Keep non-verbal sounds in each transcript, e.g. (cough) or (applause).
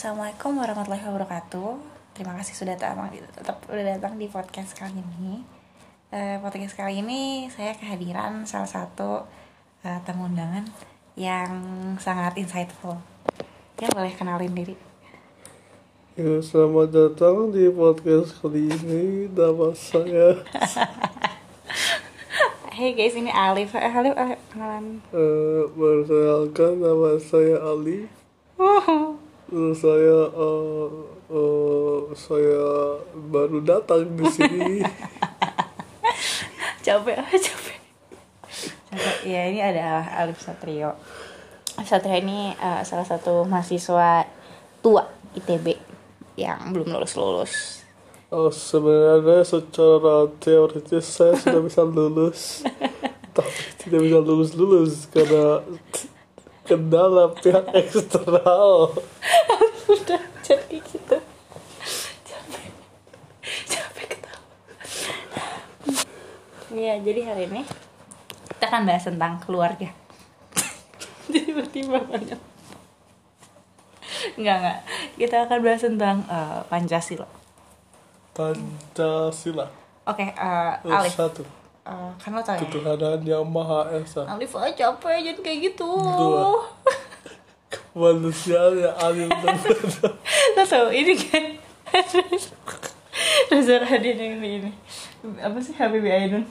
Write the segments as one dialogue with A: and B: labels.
A: Assalamualaikum warahmatullahi wabarakatuh. Terima kasih sudah datang, tetap sudah datang di podcast kali ini. Eh, podcast kali ini saya kehadiran salah satu eh, tamu undangan yang sangat insightful. Ya boleh kenalin diri.
B: Ya, selamat datang di podcast kali ini. Nama saya (laughs)
A: Hey guys, ini Alif. Eh, Alif, eh, kenalan.
B: eh, Perkenalkan nama saya Ali. Saya eh, eh, saya baru datang di sini. (laughs) (laughs)
A: capek, capek. Capek. Ya ini ada Alif Satrio. Alif Satrio ini eh, salah satu mahasiswa tua ITB yang belum lulus lulus.
B: Oh, sebenarnya secara teoritis saya sudah bisa lulus, (laughs) tapi tidak bisa lulus lulus karena kendala pihak eksternal.
A: udah jadi gitu capek capek ketawa Iya, jadi hari ini kita akan bahas tentang keluarga. (laughs) Tiba-tiba banyak. Enggak, enggak. Kita akan bahas tentang eh, Pancasila.
B: Pancasila.
A: Oke, eh,
B: Terus
A: Alif.
B: satu.
A: Eh, kan lo tau ya?
B: Ketuhanan yang Maha Esa.
A: Alif aja capek, jangan kayak gitu.
B: Dua. (laughs) Kemanusiaan yang adil dan beradab.
A: Lo tau, ini kan (laughs) Reza Radin yang ini, ini. Apa sih Habibie Ainun?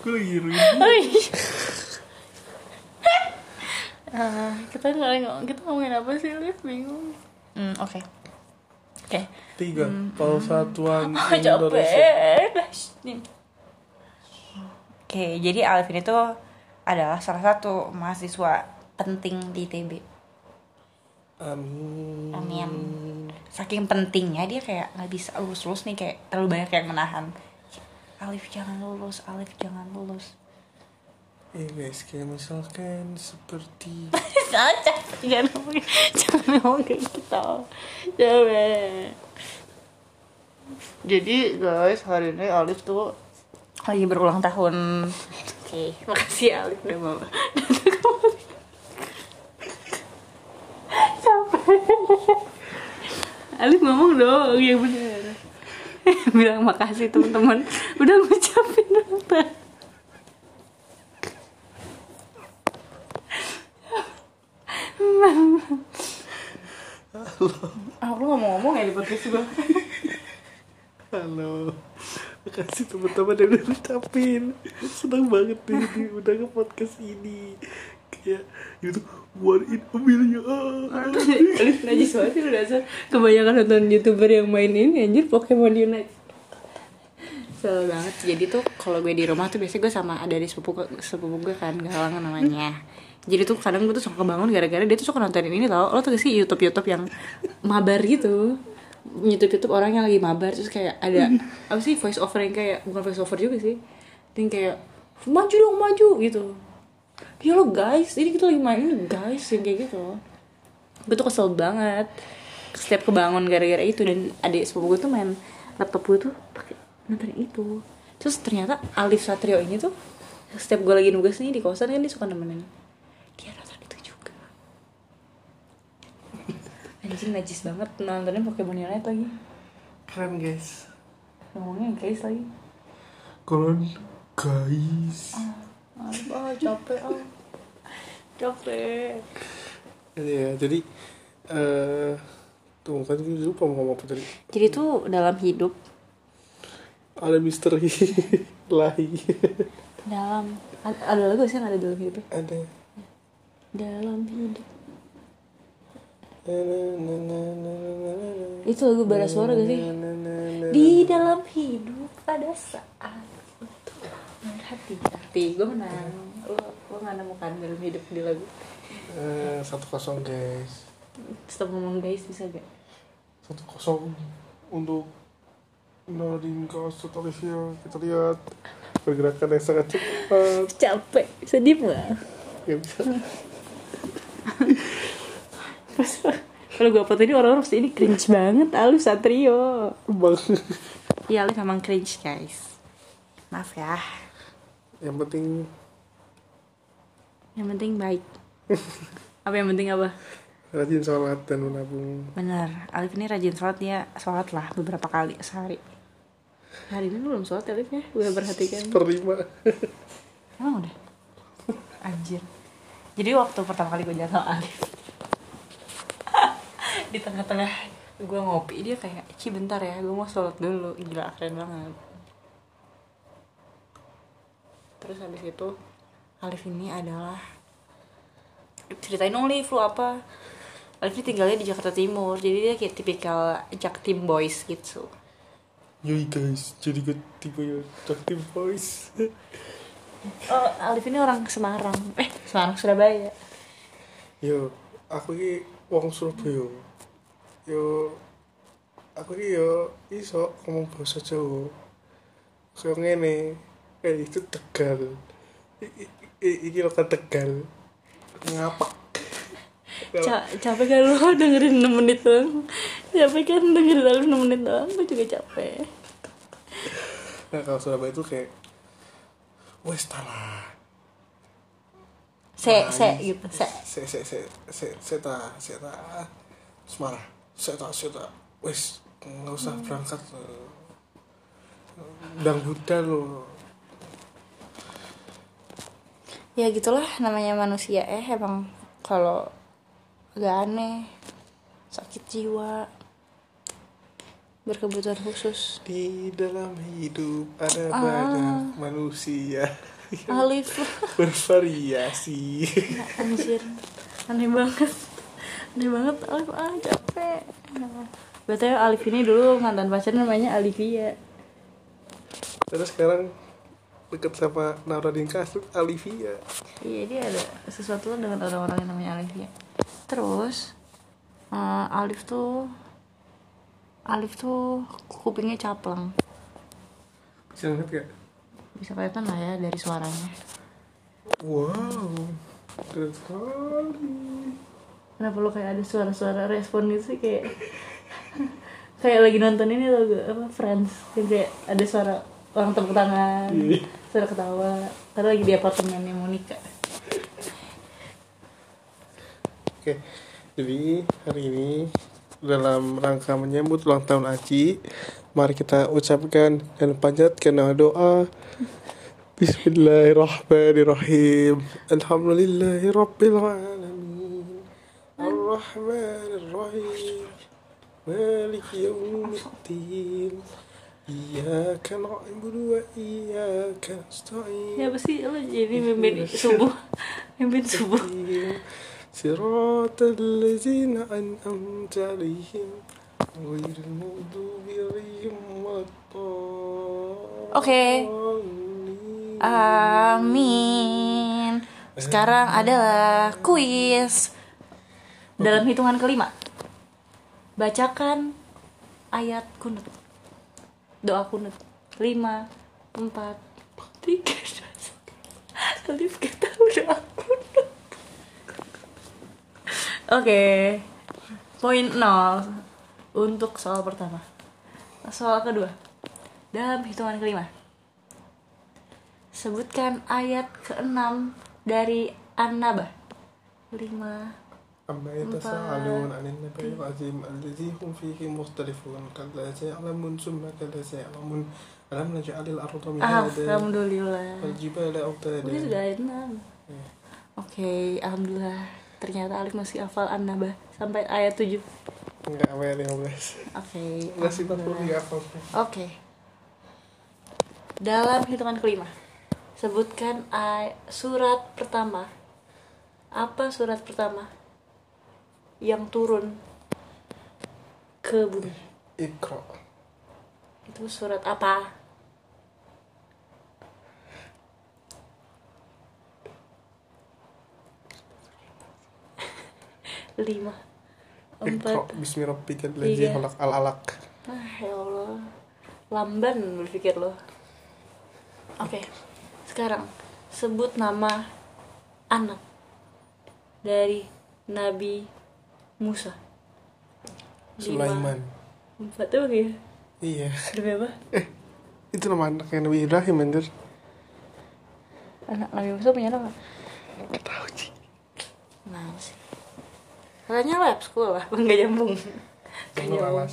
B: Gue lagi rugi.
A: Oh iya. (laughs) Ah, kita nggak kita ngomongin apa sih Liv bingung hmm, oke oke
B: Tiga. Persatuan (laughs)
A: oh,
B: Indonesia.
A: capek Nih. oke jadi Alif ini tuh adalah salah satu mahasiswa penting di ITB
B: Amin.
A: Amin. saking pentingnya dia kayak nggak bisa lulus lulus nih kayak terlalu banyak yang menahan Alif jangan lulus Alif jangan lulus
B: Eh guys, kayak misalkan seperti (laughs)
A: Caca, jangan ngomong, jangan ngomong kayak gitu. Jangan. Jadi guys, hari ini Alif tuh lagi berulang tahun. Oke, makasih Alif udah mau. Capek. Alif ngomong dong yang benar. (laughs) Bilang makasih teman-teman udah ngucapin apa. Ah, lu gak mau ngomong ya di podcast gue?
B: Halo. Makasih teman-teman yang udah ngucapin. Senang banget nih di udah ke podcast ini. Kayak itu one in a million.
A: Alif najis banget sih lu dasar Kebanyakan nonton youtuber yang main ini anjir Pokemon Unite. Selalu banget. Jadi tuh kalau gue di rumah tuh biasanya gue sama ada di sepupu, sepupu gue kan Galang namanya. Jadi tuh kadang gue tuh suka kebangun gara-gara dia tuh suka nontonin ini tau. Lo gak sih Youtube-Youtube yang mabar gitu? Youtube-Youtube orang yang lagi mabar Terus kayak ada Apa sih voice over yang kayak Bukan voice over juga sih. Yang kayak Maju dong maju gitu Ya lo guys Ini kita lagi main guys Yang kayak gitu. Gue tuh kesel banget. Setiap kebangun gara-gara itu dan adik sepupu gue tuh main laptop gue tuh pakai nonton itu. Terus ternyata Alif Satrio ini tuh setiap gue lagi nugas nih di kosan kan dia suka nemenin. Dia nonton itu juga. Anjing najis banget nontonnya Pokemon Unite lagi.
B: Keren guys.
A: ngomongnya guys lagi.
B: Keren guys.
A: Ah capek ah capek
B: ya, jadi eh tuh kan gue lupa mau ngomong apa tadi.
A: jadi tuh dalam hidup
B: Ada misteri (laughs) lahi.
A: dalam ad- ada lagu sih yang ada dalam hidupnya
B: Ada.
A: dalam hidup itu lagu bara suara gak sih di dalam hidup pada saat berhati hati gue menang lo lo nggak nemukan dalam hidup di lagu.
B: Eh, satu kosong guys.
A: stop ngomong guys bisa gak
B: satu kosong untuk Nordin Coast Malaysia kita lihat pergerakan yang sangat cepat.
A: Capek. Sedih gak
B: ya bisa.
A: Kalau gue upload ini orang-orang pasti ini cringe banget. Alif Satrio.
B: Bang.
A: Iya Alif emang cringe guys. Maaf ya
B: yang penting
A: Yang penting baik Apa yang penting apa?
B: rajin sholat dan menabung
A: Bener, Alif ini rajin sholat dia sholat lah beberapa kali sehari. Hari ini lu belum sholat Alif ya? Gue perhatikan.
B: per lima (laughs)
A: Emang udah? Anjir. Jadi waktu pertama kali gue jalan Alif (laughs) di tengah-tengah gue ngopi dia kayak Ci bentar ya gue mau sholat dulu gila keren banget terus habis itu Alif ini adalah ceritain dong Alif lu apa? Alif ini tinggalnya di Jakarta Timur jadi dia kayak tipikal Jaktim Boys gitu.
B: Yoi guys, jadi gue tipe Jaktim Boys.
A: Oh Alif ini orang Semarang. Eh Semarang Surabaya.
B: Yo, aku ini wong Surabaya. Yo, aku ini yo iso ngomong bahasa Jawa. Kayak ngene, kayak itu Tegal. I- i- i- Iki lo kan Tegal. Ngapak.
A: Ca capek kan lu (laughs) dengerin 6 menit doang? Capek kan dengerin lalu 6 menit doang? Gue juga capek.
B: Nah kalau Surabaya itu kayak Wes tala
A: Se, se gitu Se.
B: se se se se se ta se ta semarah se ta se ta wes nggak usah berangkat dangdutan lo
A: Ya gitulah namanya manusia eh Emang kalau gak aneh Sakit jiwa Berkebutuhan khusus.
B: Di dalam hidup ada
A: Ah.
B: banyak manusia
A: Alif. (laughs)
B: bervariasi.
A: Anjir. Aneh banget. Aneh banget Alif. Ah capek. Berarti Alif ini dulu mantan pacar namanya Alivia.
B: Terus sekarang deket sama Naura Dingkas Alivia
A: Iya dia ada sesuatu lah dengan orang-orang yang namanya Alif ya. Terus eh, Alif tuh Alif tuh kupingnya caplang.
B: bisa ngeliat gak?
A: Bisa kelihatan lah ya dari suaranya.
B: wow keren sekali
A: Kenapa lo kayak ada suara-suara respon gitu sih kayak (laughs) kayak lagi nonton ini loh apa Friends yang kayak ada suara orang tepuk tangan,
B: Iya.
A: suara ketawa. Karena lagi di apartemennya Monica.
B: Oke, jadi hari ini dalam rangka menyambut ulang tahun Aci, mari kita ucapkan dan panjatkan doa. Bismillahirrahmanirrahim. Alhamdulillahirabbil alamin. Arrahmanirrahim. Maliki yaumiddin. Iyaka kan wa iyaka nasta'in.
A: Ya apa sih lo jadi mimpin subuh, (laughs) mimpin subuh.
B: Siratal ladzina an'amta alaihim ghairil maghdubi alaihim
A: Oke. Amin. Sekarang adalah kuis. Dalam hitungan kelima. Bacakan ayat kunut. Doa kunut. Lima, empat, tiga. Alif kita udah kunut. Oke. Poin nol untuk soal pertama. Soal kedua. Dalam hitungan kelima. Sebutkan ayat ke-6 dari An-Naba. 5
B: أما يتساءلون عن النبي العظيم الذي هم فيه مختلفون كلا سيعلمون ثم كلا سيعلمون ألم نجعل الأرض مهادا
A: Alhamdulillah.
B: والجبال أوتادا
A: Ini sudah ayat 6.
B: Ya.
A: Oke, alhamdulillah. Ternyata Alif masih hafal An-Naba sampai ayat 7.
B: Enggak, apa 15
A: Oke.
B: Enggak sih,
A: alhamdulillah.
B: 43 apa
A: Oke. Dalam hitungan kelima, sebutkan ay- surat pertama. Apa surat pertama Yang turun ke bumi?
B: Ikra
A: Itu surat apa? (laughs) Lima, empat,
B: Bismi Rabbikal ladzi
A: Tiga.
B: khalaq al-alaq
A: ah ya Allah, lamban berpikir lo. Oke, sekarang sebut nama anak dari Nabi Musa.
B: Sulaiman
A: Empat tuh ya?
B: Iya
A: Demi apa?
B: Eh, itu nama anaknya Nabi Ibrahim anjir
A: Anak Nabi Musa punya nama?
B: Gak tau sih
A: Nah sih. katanya lab school lah nggak nyambung Nggak
B: Jangan
A: nyambung.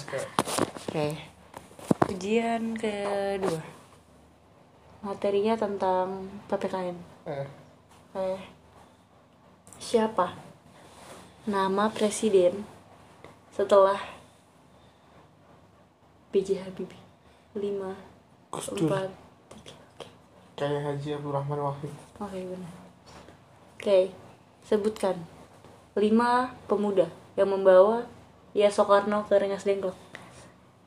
A: Oke. Ujian kedua. Materinya tentang PPKN.
B: Eh,
A: Oke. Siapa nama presiden setelah B.J. Habibie? 5
B: Gus Dur.
A: 4 3. Oke.
B: Kayak Haji Abdurrahman Wahid.
A: Oke, benar. Oke. Sebutkan lima pemuda yang membawa Ya Soekarno ke Rengas Dengklok.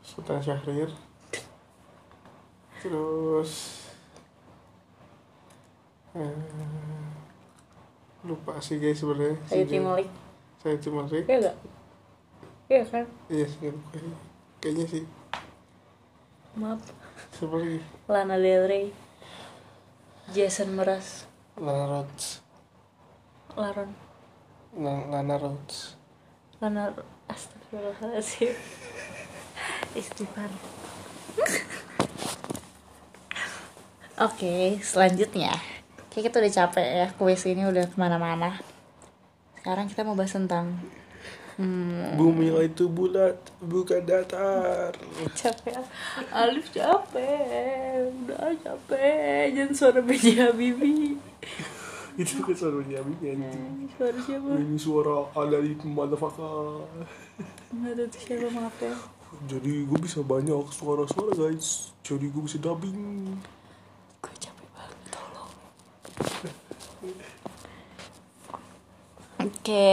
B: Sultan Syahrir. Terus eh, lupa sih guys sebenarnya.
A: Ayo
B: Sejauh-
A: Malik.
B: Saya cuma sih.
A: Iya enggak? Iya kan?
B: Iya sih kayaknya. Kayaknya sih.
A: Maaf.
B: Siapa lagi?
A: Lana Del Rey. Jason Mraz.
B: Lana Rhodes.
A: Laron.
B: La- Lana Rhodes.
A: Lana Astagfirullahaladzim. (laughs) Istighfar. (laughs) Oke, selanjutnya. Kayak kita udah capek ya, kuis ini udah ke mana-mana. Sekarang kita mau bahas tentang hmm,
B: Bumi itu bulat, bukan datar.
A: capek Alif capek udah capek jangan suara B.J. Habibie
B: itu kan suaranya Abi anjing.
A: suara siapa
B: Ini suara ada di motherfucker.
A: nggak ada tuh siapa maaf ya
B: Jadi gue bisa banyak suara-suara guys. Jadi gue bisa dubbing.
A: gue capek banget tolong (laughs) oke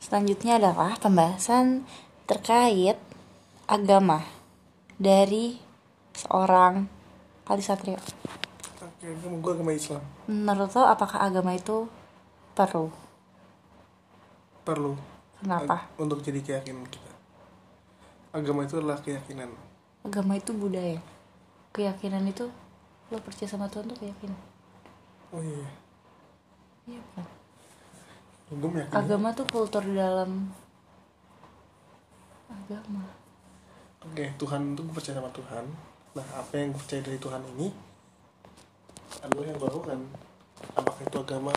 A: selanjutnya adalah pembahasan terkait agama dari seorang Ali Satrio
B: Oke, gue agama Islam.
A: menurut lo apakah agama itu perlu
B: Perlu.
A: kenapa
B: Ag- untuk jadi keyakinan kita. Agama itu adalah keyakinan.
A: agama itu budaya keyakinan itu lo percaya sama Tuhan tuh keyakinan
B: Oh iya.
A: iya kan. Agama tuh kultur di dalam agama
B: Oke, Tuhan itu gue percaya sama Tuhan. Nah, apa yang gue percaya dari Tuhan ini adalah yang gue lakukan. Apakah itu agama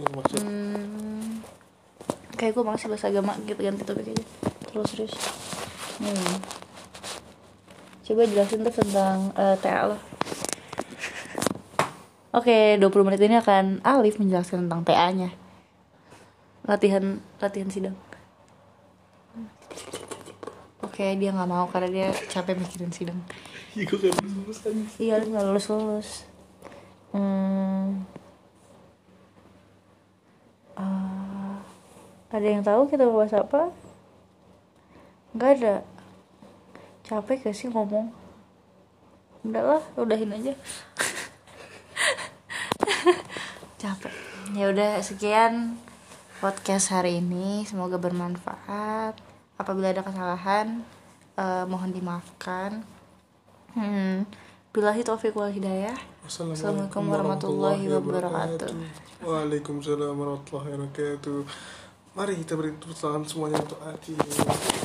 B: yang gue maksud?
A: hmm, kayak gue masih bahas agama gitu ganti topik aja terus terus hmm. coba jelasin tuh tentang eh, TA lo Oke, 20 menit ini akan Alif menjelaskan tentang TA-nya. Latihan latihan sidang. Oke, dia nggak mau karena dia capek mikirin sidang.
B: Iya, gue kan lulus kan.
A: Iya, lu nggak lulus lulus. Hmm. Ah, ada yang tahu kita bahas apa? Nggak ada. Capek gak sih ngomong? Udah lah, udahin aja. (laughs) Capek. Ya udah sekian podcast hari ini. Semoga bermanfaat. Apabila ada kesalahan, eh, mohon dimaafkan. Hmm. Billahi taufiq wal hidayah. Assalamualaikum warahmatullahi wabarakatuh.
B: Waalaikumsalam warahmatullahi wabarakatuh. Mari kita beri tepuk tangan semuanya untuk Ati.